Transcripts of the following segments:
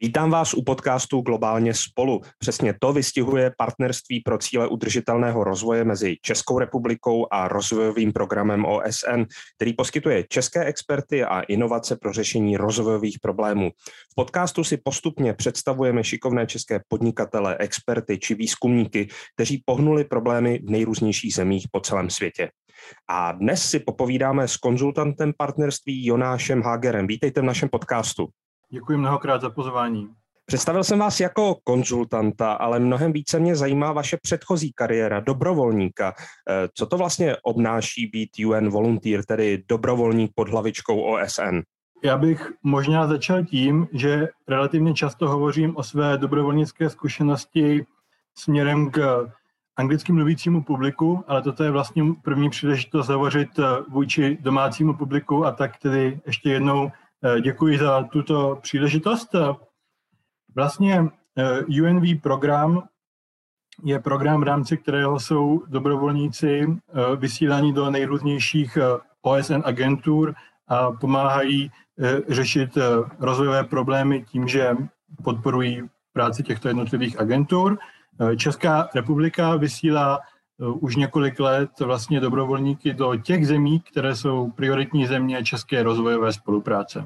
Vítám vás u podcastu Globálně spolu. Přesně to vystihuje partnerství pro cíle udržitelného rozvoje mezi Českou republikou a rozvojovým programem OSN, který poskytuje české experty a inovace pro řešení rozvojových problémů. V podcastu si postupně představujeme šikovné české podnikatele, experty či výzkumníky, kteří pohnuli problémy v nejrůznějších zemích po celém světě. A dnes si popovídáme s konzultantem partnerství Jonášem Hagerem. Vítejte v našem podcastu. Děkuji mnohokrát za pozvání. Představil jsem vás jako konzultanta, ale mnohem více mě zajímá vaše předchozí kariéra dobrovolníka. Eh, co to vlastně obnáší být UN volunteer, tedy dobrovolník pod hlavičkou OSN? Já bych možná začal tím, že relativně často hovořím o své dobrovolnické zkušenosti směrem k anglicky mluvícímu publiku, ale toto je vlastně první příležitost hovořit eh, vůči domácímu publiku a tak tedy ještě jednou děkuji za tuto příležitost. Vlastně eh, UNV program je program, v rámci kterého jsou dobrovolníci eh, vysílaní do nejrůznějších OSN agentur a pomáhají řešit rozvojové problémy tím, že podporují práci těchto jednotlivých agentur. Česká republika vysílá už několik let vlastně dobrovolníky do těch zemí, které jsou prioritní země české rozvojové spolupráce.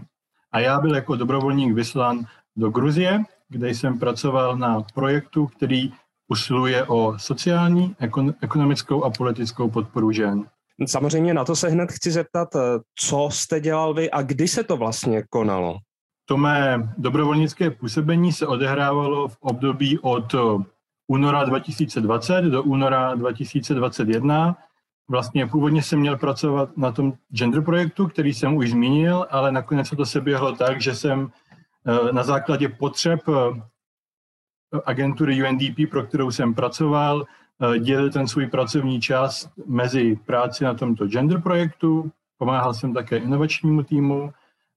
A já byl jako dobrovolník vyslán do Gruzie, kde jsem pracoval na projektu, který usiluje o sociální, ekonomickou a politickou podporu žen. Samozřejmě na to se hned chci zeptat, co jste dělal vy a kdy se to vlastně konalo? To mé dobrovolnické působení se odehrávalo v období od února 2020 do února 2021. Vlastně původně jsem měl pracovat na tom gender projektu, který jsem už zmínil, ale nakonec se to se běhlo tak, že jsem eh, na základě potřeb eh, agentury UNDP, pro kterou jsem pracoval, eh, dělil ten svůj pracovní čas mezi práci na tomto gender projektu, pomáhal jsem také inovačnímu týmu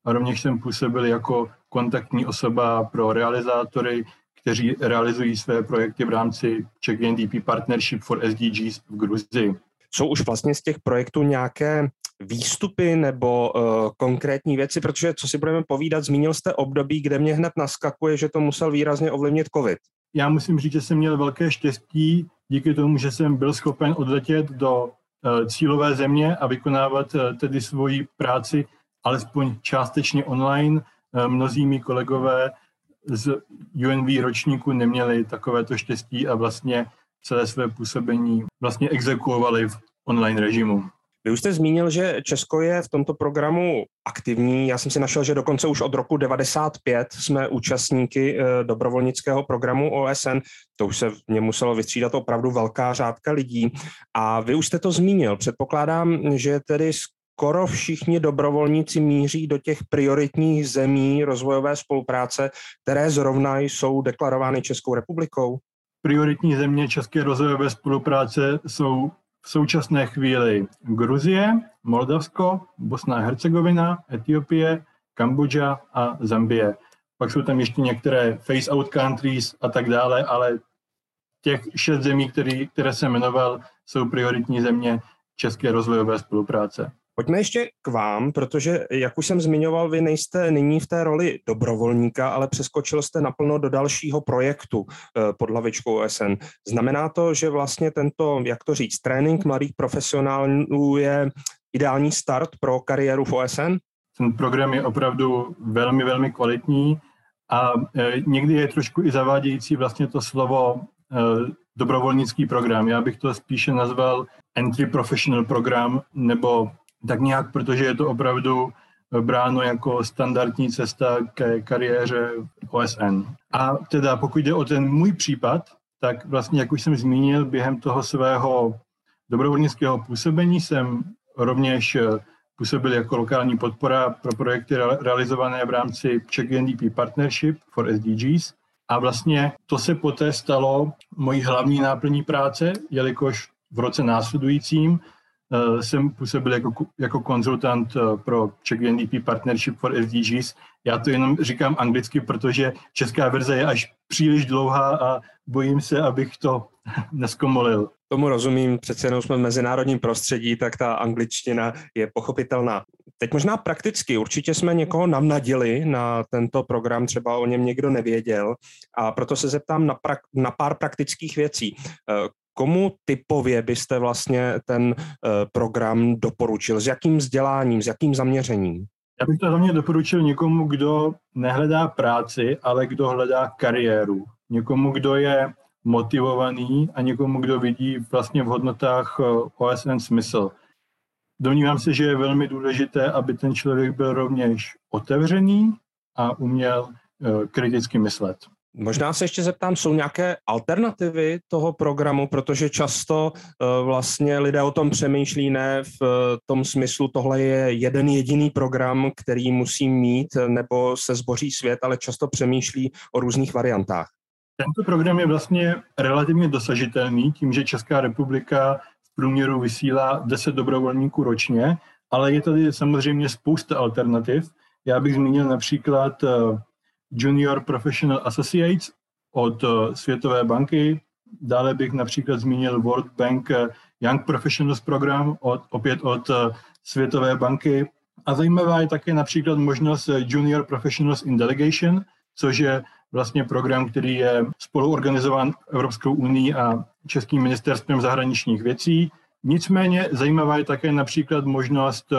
a rovněž jsem působil jako kontaktní osoba pro realizátory kteří realizují své projekty v rámci Czech NDP Partnership for SDGs v Gruzii. Jsou už vlastně z těch projektů nějaké výstupy nebo uh, konkrétní věci, protože co si budeme povídat, zmínil jste období, kde mě hned naskakuje, že to musel výrazně ovlivnit COVID. Já musím říct, že jsem měl velké štěstí díky tomu, že jsem byl schopen odletět do uh, cílové země a vykonávat uh, tedy svoji práci alespoň částečně online. Uh, mnozí mý kolegové z UNV ročníku neměli takovéto štěstí a vlastně celé své působení vlastně exekuovali v online režimu. Vy už jste zmínil, že Česko je v tomto programu aktivní. Já jsem si našel, že dokonce už od roku 95 jsme účastníky eh, dobrovolnického programu OSN. To už se v něm muselo vystřídat opravdu velká řádka lidí. A vy už jste to zmínil. Předpokládám, že tedy skoro všichni dobrovolníci míří do těch prioritních zemí rozvojové spolupráce, které zrovna jsou deklarovány Českou republikou? Prioritní země České rozvojové spolupráce jsou v současné chvíli Gruzie, Moldavsko, Bosna a Hercegovina, Etiopie, Kambodža a Zambie. Pak jsou tam ještě některé face-out countries a tak dále, ale těch šest zemí, který, které jsem jmenoval, jsou prioritní země České rozvojové spolupráce. Pojďme ještě k vám, protože, jak už jsem zmiňoval, vy nejste nyní v té roli dobrovolníka, ale přeskočil jste naplno do dalšího projektu eh, pod hlavičkou OSN. Znamená to, že vlastně tento, jak to říct, trénink mladých profesionálů je ideální start pro kariéru v OSN? Ten program je opravdu velmi, velmi kvalitní a e, někdy je trošku i zavádějící vlastně to slovo e, dobrovolnický program. Já bych to spíše nazval entry professional program nebo tak nějak, protože je to opravdu bráno jako standardní cesta ke kariéře OSN. A teda pokud jde o ten můj případ, tak vlastně, jak už jsem zmínil, během toho svého dobrovolnického působení jsem rovněž eh, působil jako lokální podpora pro projekty realizované v rámci Czech NDP Partnership for SDGs. A vlastně to se poté stalo mojí hlavní náplní práce, jelikož v roce následujícím Eh, jsem působil jako, jako konzultant eh, pro Czech UNDP Partnership for SDGs. Já to jenom říkám anglicky, protože česká verze je až příliš dlouhá a bojím se, abych to neskomolil. Tomu rozumím, přece jenom jsme v mezinárodním prostředí, tak ta angličtina je pochopitelná. Teď možná prakticky, určitě jsme někoho navnadili na tento program, třeba o něm někdo nevěděl a proto se zeptám na, pra- na pár praktických věcí. Komu typově byste vlastně ten eh, program doporučil? S jakým vzděláním, s jakým zaměřením? Já bych to hlavně doporučil někomu, kdo nehledá práci, ale kdo hledá kariéru. Někomu, kdo je motivovaný a někomu, kdo vidí vlastně v hodnotách eh, OSN smysl. Domnívám se, že je velmi důležité, aby ten člověk byl rovněž otevřený a uměl eh, kriticky myslet. Možná se ještě zeptám, jsou nějaké alternativy toho programu, protože často uh, vlastně lidé o tom přemýšlí ne v uh, tom smyslu, tohle je jeden jediný program, který musí mít, nebo se zboří svět, ale často přemýšlí o různých variantách. Tento program je vlastně relativně dosažitelný tím, že Česká republika v průměru vysílá 10 dobrovolníků ročně, ale je tady samozřejmě spousta alternativ. Já bych zmínil například eh, Junior Professional Associates od eh, Světové banky, dále bych například zmínil World Bank eh, Young Professionals Program, od, opět od Světové banky. A zajímavá je také například možnost Junior Professionals in Delegation, což je vlastně program, který je spoluorganizován Evropskou unii a Českým ministerstvem zahraničních věcí. Nicméně zajímavá je také například možnost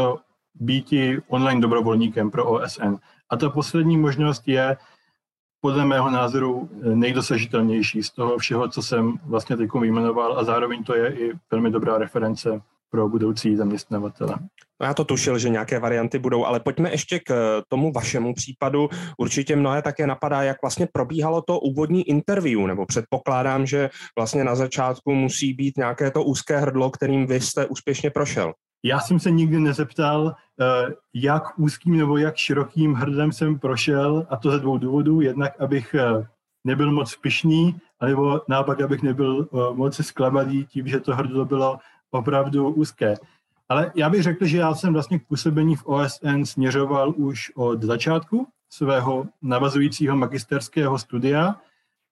být online dobrovolníkem pro OSN. A ta poslední možnost je podle mého názoru nejdosažitelnější z toho všeho, co jsem vlastně teď vyjmenoval a zároveň to je i velmi dobrá reference pro budoucí zaměstnavatele. No já to tušil, že nějaké varianty budou, ale pojďme ještě k tomu vašemu případu. Určitě mnohé také napadá, jak vlastně probíhalo to úvodní interview, nebo předpokládám, že vlastně na začátku musí být nějaké to úzké hrdlo, kterým vy jste úspěšně prošel. Já jsem se nikdy nezeptal, eh, jak úzkým nebo jak širokým hrdlem jsem prošel, a to ze dvou důvodů. Jednak, abych eh, nebyl moc pyšný, anebo naopak, abych nebyl eh, moc zklamaný tím, že to hrdlo bylo opravdu úzké. Ale já bych řekl, že já jsem vlastně k působení v OSN směřoval už od začátku svého navazujícího magisterského studia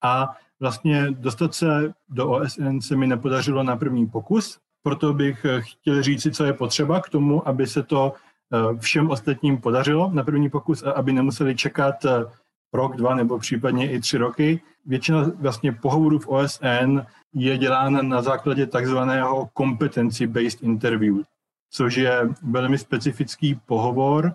a vlastně dostat se do OSN se mi nepodařilo na první pokus, proto bych chtěl říci, co je potřeba k tomu, aby se to eh, všem ostatním podařilo na první pokus a aby nemuseli čekat eh, rok, dva nebo případně i tři roky. Většina vlastně pohovorů v OSN je dělána na základě takzvaného competency-based interview, což je velmi specifický pohovor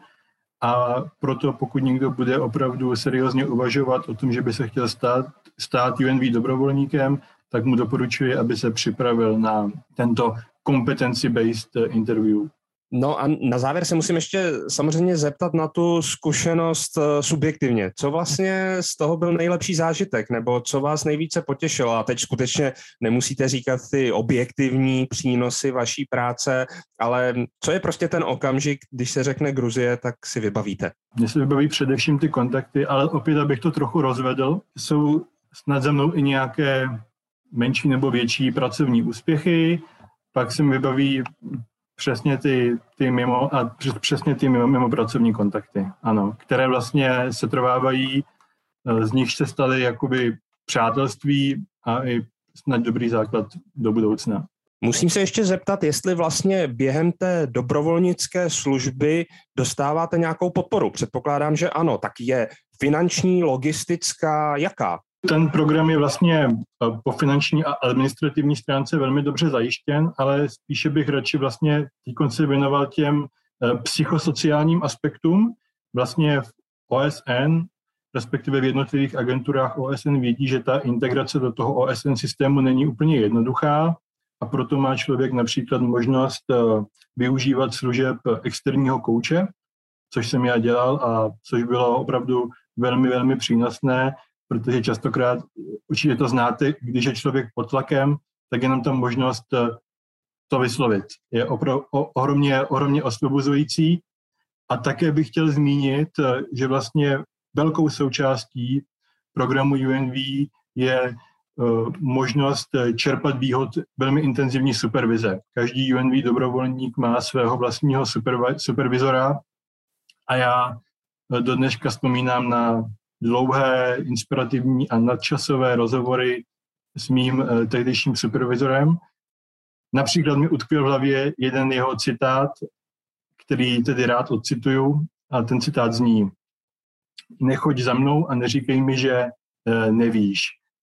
a proto pokud někdo bude opravdu seriózně uvažovat o tom, že by se chtěl stát, stát UNV dobrovolníkem, tak mu doporučuji, aby se připravil na tento competency-based interview. No a na závěr se musím ještě samozřejmě zeptat na tu zkušenost eh, subjektivně. Co vlastně z toho byl nejlepší zážitek, nebo co vás nejvíce potěšilo? A teď skutečně nemusíte říkat ty objektivní přínosy vaší práce, ale co je prostě ten okamžik, když se řekne Gruzie, tak si vybavíte? Mně se vybaví především ty kontakty, ale opět, abych to trochu rozvedl, jsou snad za mnou i nějaké menší nebo větší pracovní úspěchy, pak se mi vybaví přesně ty, ty mimo, a přesně ty mimo, mimo pracovní kontakty, ano, které vlastně se trvávají, eh, z nich se staly jakoby přátelství a i snad dobrý základ do budoucna. Musím se ještě zeptat, jestli vlastně během té dobrovolnické služby dostáváte nějakou podporu. Předpokládám, že ano. Tak je finanční, logistická, jaká? Ten program je vlastně eh, po finanční a administrativní stránce velmi dobře zajištěn, ale spíše bych radši vlastně se věnoval těm eh, psychosociálním aspektům. Vlastně v OSN, respektive v jednotlivých agenturách OSN vědí, že ta integrace do toho OSN systému není úplně jednoduchá a proto má člověk například možnost eh, využívat služeb externího kouče, což jsem já dělal a což bylo opravdu velmi, velmi přínosné protože častokrát, určitě to znáte, když je člověk pod tlakem, tak je nám tam možnost eh, to vyslovit. Je opro, o, ohromně, ohromně osvobozující. A také bych chtěl zmínit, eh, že vlastně velkou součástí programu UNV je uh, možnost čerpat výhod velmi intenzivní supervize. Každý UNV dobrovolník má svého vlastního supervizora a já do dneška vzpomínám na dlouhé, inspirativní a nadčasové rozhovory s mým eh, tehdejším supervizorem. Například mi utkvěl v hlavě jeden jeho citát, který tedy rád odcituju. A ten citát zní, nechoď za mnou a neříkej mi, že eh, nevíš.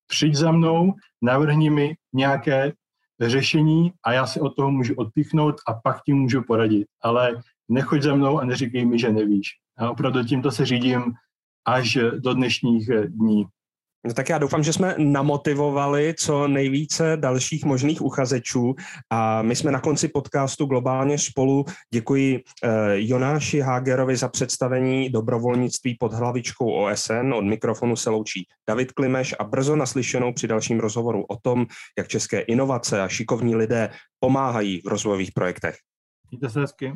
Přijď za mnou, navrhni mi nějaké řešení a já se od toho můžu odpíchnout a pak ti můžu poradit. Ale nechoď za mnou a neříkej mi, že nevíš. A opravdu tímto se řídím až do dnešních dní. No tak já doufám, že jsme namotivovali co nejvíce dalších možných uchazečů a my jsme na konci podcastu Globálně spolu. Děkuji eh, Jonáši Hagerovi za představení dobrovolnictví pod hlavičkou OSN. Od mikrofonu se loučí David Klimeš a brzo naslyšenou při dalším rozhovoru o tom, jak české inovace a šikovní lidé pomáhají v rozvojových projektech. Mějte se hezky.